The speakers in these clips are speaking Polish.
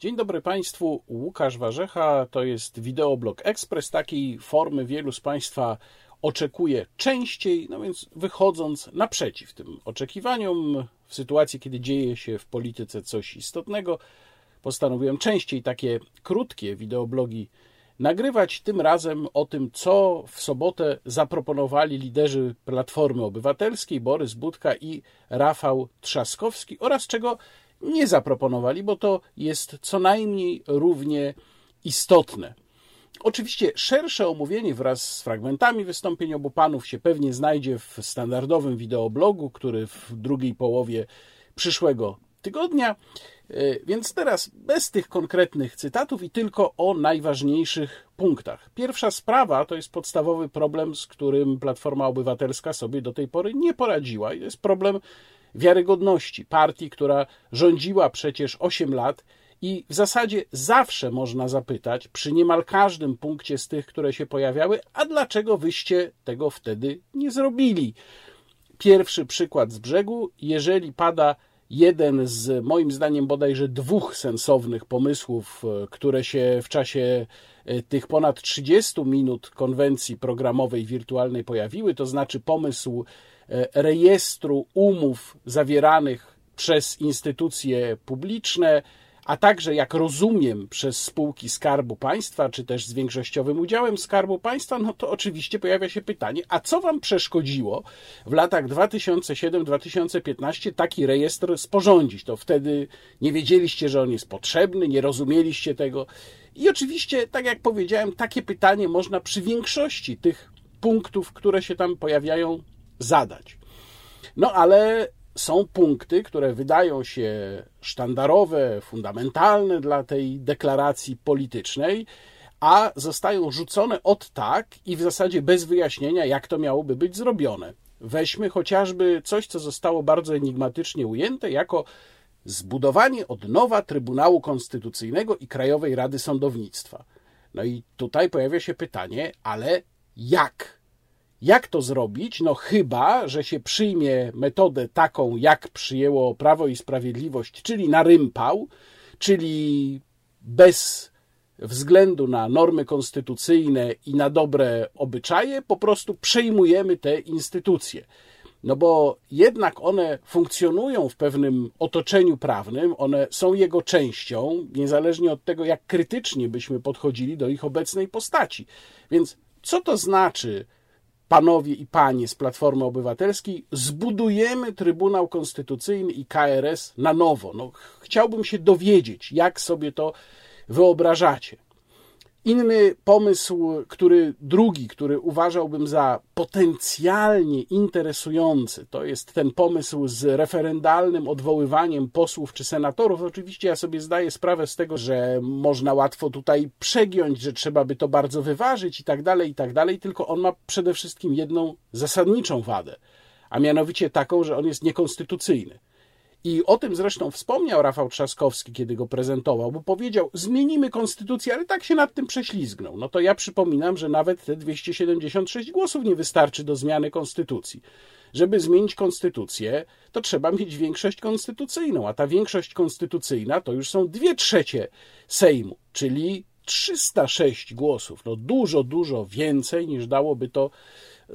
Dzień dobry Państwu, Łukasz Warzecha, to jest wideoblog Express. Takiej formy wielu z Państwa oczekuje częściej, no więc wychodząc naprzeciw tym oczekiwaniom, w sytuacji, kiedy dzieje się w polityce coś istotnego, postanowiłem częściej takie krótkie wideoblogi nagrywać, tym razem o tym, co w sobotę zaproponowali liderzy Platformy Obywatelskiej Borys Budka i Rafał Trzaskowski oraz czego nie zaproponowali, bo to jest co najmniej równie istotne. Oczywiście szersze omówienie wraz z fragmentami wystąpień obu panów się pewnie znajdzie w standardowym wideoblogu, który w drugiej połowie przyszłego tygodnia. E, więc teraz bez tych konkretnych cytatów i tylko o najważniejszych punktach. Pierwsza sprawa to jest podstawowy problem, z którym Platforma Obywatelska sobie do tej pory nie poradziła. Jest problem wiarygodności partii, która rządziła przecież 8 lat i w zasadzie zawsze można zapytać, przy niemal każdym punkcie z tych, które się pojawiały, a dlaczego wyście tego wtedy nie zrobili? Pierwszy przykład z brzegu, jeżeli pada jeden z moim zdaniem bodajże dwóch sensownych pomysłów, e, które się w czasie e, tych ponad 30 minut konwencji programowej wirtualnej pojawiły, to znaczy pomysł rejestru umów zawieranych przez instytucje publiczne, a także, jak rozumiem, przez spółki Skarbu Państwa, czy też z większościowym udziałem Skarbu Państwa, no to oczywiście pojawia się pytanie, a co Wam przeszkodziło w latach 2007-2015 taki rejestr sporządzić? To wtedy nie wiedzieliście, że on jest potrzebny, nie rozumieliście tego. I oczywiście, tak jak powiedziałem, takie pytanie można przy większości tych punktów, które się tam pojawiają, zadać. No ale są punkty, które wydają się sztandarowe, fundamentalne dla tej deklaracji politycznej, a zostają rzucone od tak i w zasadzie bez wyjaśnienia, jak to miałoby być zrobione. Weźmy chociażby coś, co zostało bardzo enigmatycznie ujęte jako zbudowanie od nowa Trybunału Konstytucyjnego i Krajowej Rady Sądownictwa. No i tutaj pojawia się pytanie, ale jak? Jak to zrobić? No chyba, że się przyjmie metodę taką, jak przyjęło Prawo i Sprawiedliwość, czyli na rympał, czyli bez względu na normy konstytucyjne i na dobre obyczaje, po prostu przejmujemy te instytucje. No bo jednak one funkcjonują w pewnym otoczeniu prawnym, one są jego częścią, niezależnie od tego, jak krytycznie byśmy podchodzili do ich obecnej postaci. Więc co to znaczy panowie i panie z Platformy Obywatelskiej, zbudujemy Trybunał Konstytucyjny i KRS na nowo. No, chciałbym się dowiedzieć, jak sobie to wyobrażacie. Inny pomysł, który drugi, który uważałbym za potencjalnie interesujący, to jest ten pomysł z referendalnym odwoływaniem posłów czy senatorów. Oczywiście ja sobie zdaję sprawę z tego, że można łatwo tutaj przegiąć, że trzeba by to bardzo wyważyć i tak dalej, i tak dalej, tylko on ma przede wszystkim jedną zasadniczą wadę, a mianowicie taką, że on jest niekonstytucyjny. I o tym zresztą wspomniał Rafał Trzaskowski, kiedy go prezentował, bo powiedział: Zmienimy konstytucję, ale tak się nad tym prześlizgnął. No to ja przypominam, że nawet te 276 głosów nie wystarczy do zmiany konstytucji. Żeby zmienić konstytucję, to trzeba mieć większość konstytucyjną, a ta większość konstytucyjna to już są dwie trzecie Sejmu, czyli 306 głosów. No dużo, dużo więcej niż dałoby to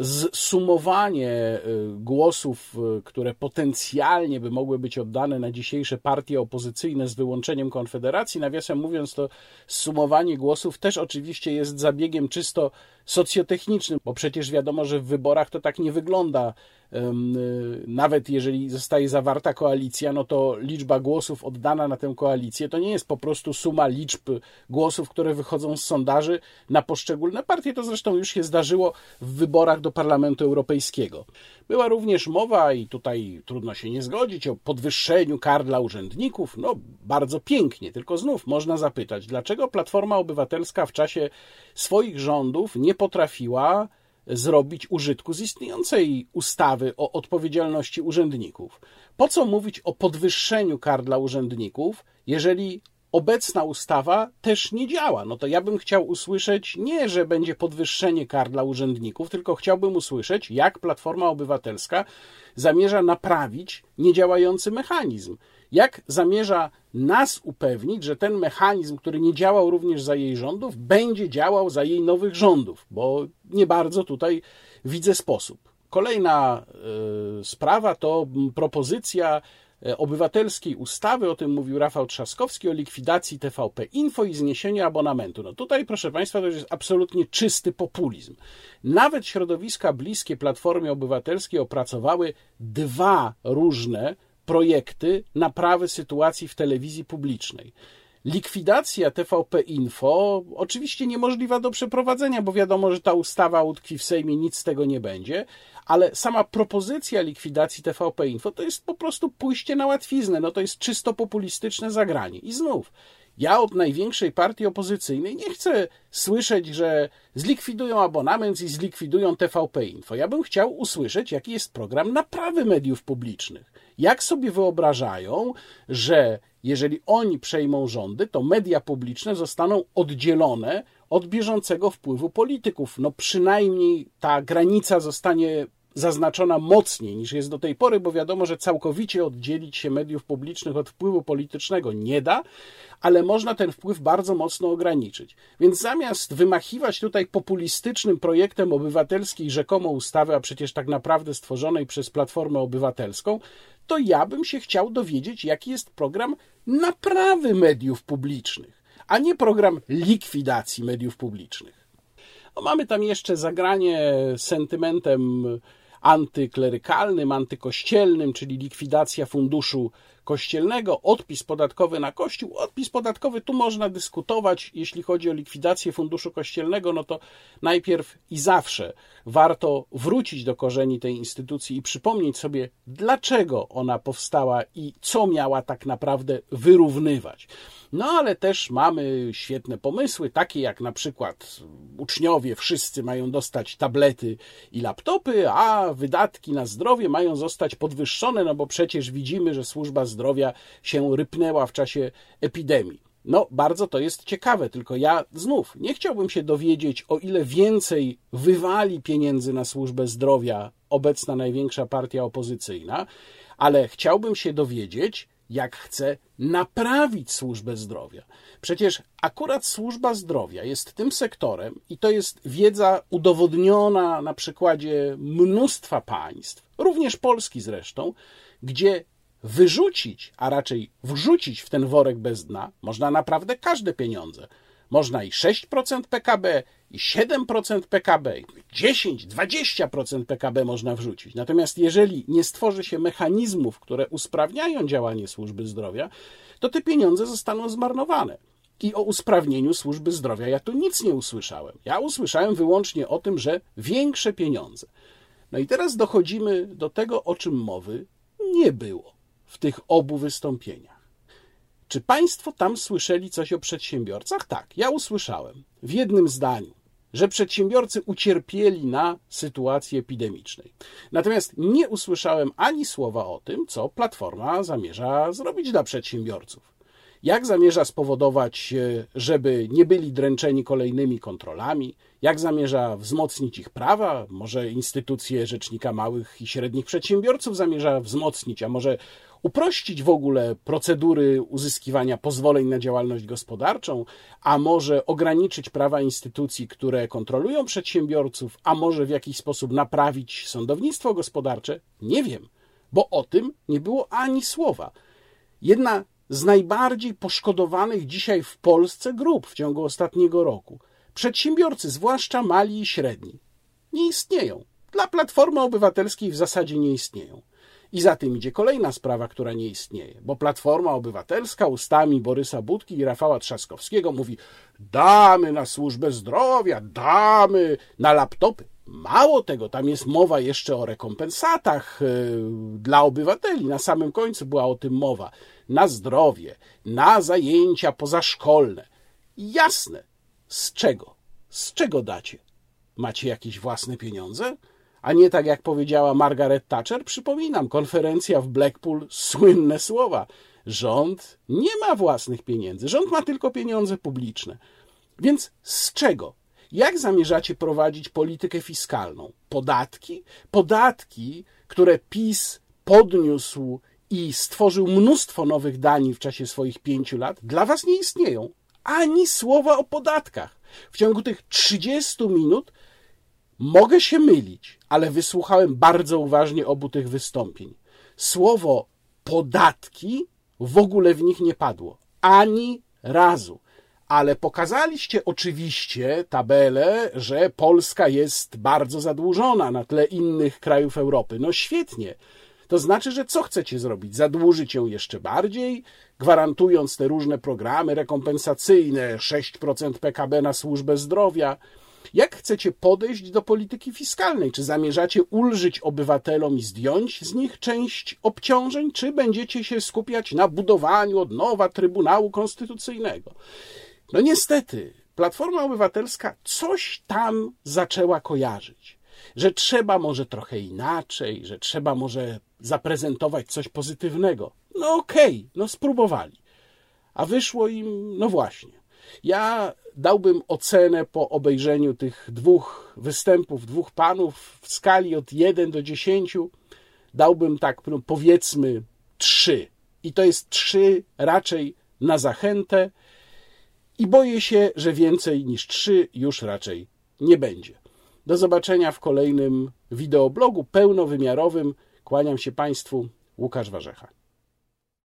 zsumowanie y, głosów, y, które potencjalnie by mogły być oddane na dzisiejsze partie opozycyjne z wyłączeniem Konfederacji, nawiasem mówiąc, to sumowanie głosów też oczywiście jest zabiegiem czysto socjotechnicznym, bo przecież wiadomo, że w wyborach to tak nie wygląda. Y, nawet jeżeli zostaje zawarta koalicja, no to liczba głosów oddana na tę koalicję to nie jest po prostu suma liczb głosów, które wychodzą z sondaży na poszczególne partie. To zresztą już się zdarzyło w wyborach do Parlamentu Europejskiego. Była również mowa, i tutaj trudno się nie zgodzić, o podwyższeniu kar dla urzędników. No, bardzo pięknie, tylko znów można zapytać, dlaczego Platforma Obywatelska w czasie swoich rządów nie potrafiła zrobić użytku z istniejącej ustawy o odpowiedzialności urzędników. Po co mówić o podwyższeniu kar dla urzędników, jeżeli obecna ustawa też nie działa. No to ja bym chciał usłyszeć nie, że będzie podwyższenie kar dla urzędników, tylko chciałbym usłyszeć, jak Platforma Obywatelska zamierza naprawić niedziałający mechanizm. Jak zamierza nas upewnić, że ten mechanizm, który nie działał również za jej rządów, będzie działał za jej nowych rządów, bo nie bardzo tutaj widzę sposób. Kolejna y, sprawa to propozycja e, obywatelskiej ustawy, o tym mówił Rafał Trzaskowski, o likwidacji TVP Info i zniesieniu abonamentu. No tutaj, proszę Państwa, to jest absolutnie czysty populizm. Nawet środowiska bliskie Platformie Obywatelskiej opracowały dwa różne projekty naprawy sytuacji w telewizji publicznej. Likwidacja TVP Info oczywiście niemożliwa do przeprowadzenia, bo wiadomo, że ta ustawa utkwi w Sejmie, nic z tego nie będzie, ale sama propozycja likwidacji TVP Info to jest po prostu pójście na łatwiznę, no to jest czysto populistyczne zagranie. I znów, ja od największej partii opozycyjnej nie chcę słyszeć, że zlikwidują abonament i zlikwidują TVP Info. Ja bym chciał usłyszeć, jaki jest program naprawy mediów publicznych. Jak sobie wyobrażają, że jeżeli oni przejmą rządy, to media publiczne zostaną oddzielone od bieżącego wpływu polityków. No przynajmniej ta granica zostanie zaznaczona mocniej niż jest do tej pory, bo wiadomo, że całkowicie oddzielić się mediów publicznych od wpływu politycznego nie da, ale można ten wpływ bardzo mocno ograniczyć. Więc zamiast wymachiwać tutaj populistycznym projektem obywatelskiej rzekomo ustawy, a przecież tak naprawdę stworzonej przez Platformę Obywatelską, to ja bym się chciał dowiedzieć, jaki jest program naprawy mediów publicznych, a nie program likwidacji mediów publicznych. No, mamy tam jeszcze zagranie sentymentem antyklerykalnym, antykościelnym, czyli likwidacja funduszu kościelnego, odpis podatkowy na kościół. Odpis podatkowy tu można dyskutować, jeśli chodzi o likwidację funduszu kościelnego, no to najpierw i zawsze warto wrócić do korzeni tej instytucji i przypomnieć sobie, dlaczego ona powstała i co miała tak naprawdę wyrównywać. No ale też mamy świetne pomysły, takie jak na przykład uczniowie wszyscy mają dostać tablety i laptopy, a wydatki na zdrowie mają zostać podwyższone, no bo przecież widzimy, że służba zdrowia się rypnęła w czasie epidemii. No, bardzo to jest ciekawe, tylko ja znów nie chciałbym się dowiedzieć, o ile więcej wywali pieniędzy na służbę zdrowia obecna największa partia opozycyjna, ale chciałbym się dowiedzieć, jak chce naprawić służbę zdrowia. Przecież akurat służba zdrowia jest tym sektorem, i to jest wiedza udowodniona na przykładzie mnóstwa państw, również Polski zresztą, gdzie wyrzucić, a raczej wrzucić w ten worek bez dna można naprawdę każde pieniądze. Można i 6% PKB, i 7% PKB, i 10, 20% PKB można wrzucić. Natomiast jeżeli nie stworzy się mechanizmów, które usprawniają działanie służby zdrowia, to te pieniądze zostaną zmarnowane. I o usprawnieniu służby zdrowia ja tu nic nie usłyszałem. Ja usłyszałem wyłącznie o tym, że większe pieniądze. No i teraz dochodzimy do tego, o czym mowy nie było w tych obu wystąpieniach. Czy Państwo tam słyszeli coś o przedsiębiorcach? Tak, ja usłyszałem w jednym zdaniu, że przedsiębiorcy ucierpieli na sytuacji epidemicznej. Natomiast nie usłyszałem ani słowa o tym, co Platforma zamierza zrobić dla przedsiębiorców. Jak zamierza spowodować, e, żeby nie byli dręczeni kolejnymi kontrolami? Jak zamierza wzmocnić ich prawa? Może instytucje Rzecznika Małych i Średnich Przedsiębiorców zamierza wzmocnić, a może uprościć w ogóle procedury uzyskiwania pozwoleń na działalność gospodarczą, a może ograniczyć prawa instytucji, które kontrolują przedsiębiorców, a może w jakiś sposób naprawić sądownictwo gospodarcze? Nie wiem, bo o tym nie było ani słowa. Jedna z najbardziej poszkodowanych dzisiaj w Polsce grup w ciągu ostatniego roku. Przedsiębiorcy, zwłaszcza mali i średni, nie istnieją. Dla Platformy Obywatelskiej w zasadzie nie istnieją. I za tym idzie kolejna sprawa, która nie istnieje, bo Platforma Obywatelska ustami Borysa Budki i Rafała Trzaskowskiego mówi: damy na służbę zdrowia, damy na laptopy. Mało tego, tam jest mowa jeszcze o rekompensatach e, dla obywateli. Na samym końcu była o tym mowa. Na zdrowie, na zajęcia pozaszkolne. Jasne. Z czego? Z czego dacie? Macie jakieś własne pieniądze? A nie tak jak powiedziała Margaret Thatcher. Przypominam, konferencja w Blackpool, słynne słowa. Rząd nie ma własnych pieniędzy, rząd ma tylko pieniądze publiczne. Więc z czego? Jak zamierzacie prowadzić politykę fiskalną? Podatki? Podatki, które PiS podniósł i stworzył mnóstwo nowych danin w czasie swoich pięciu lat, dla Was nie istnieją. Ani słowa o podatkach. W ciągu tych 30 minut mogę się mylić, ale wysłuchałem bardzo uważnie obu tych wystąpień. Słowo podatki w ogóle w nich nie padło. Ani razu. Ale pokazaliście oczywiście tabelę, że Polska jest bardzo zadłużona na tle innych krajów Europy. No świetnie. To znaczy, że co chcecie zrobić? Zadłużyć ją jeszcze bardziej, gwarantując te różne programy rekompensacyjne, 6% PKB na służbę zdrowia. Jak chcecie podejść do polityki fiskalnej? Czy zamierzacie ulżyć obywatelom i zdjąć z nich część obciążeń, czy będziecie się skupiać na budowaniu od nowa Trybunału Konstytucyjnego? No niestety, Platforma Obywatelska coś tam zaczęła kojarzyć, że trzeba może trochę inaczej, że trzeba może zaprezentować coś pozytywnego. No okej, okay, no spróbowali. A wyszło im, no właśnie. Ja dałbym ocenę po obejrzeniu tych dwóch występów, dwóch panów w skali od 1 do 10. Dałbym tak, no powiedzmy, 3. I to jest 3 raczej na zachętę. I boję się, że więcej niż 3 już raczej nie będzie. Do zobaczenia w kolejnym wideoblogu pełnowymiarowym. Kłaniam się Państwu, Łukasz Warzecha.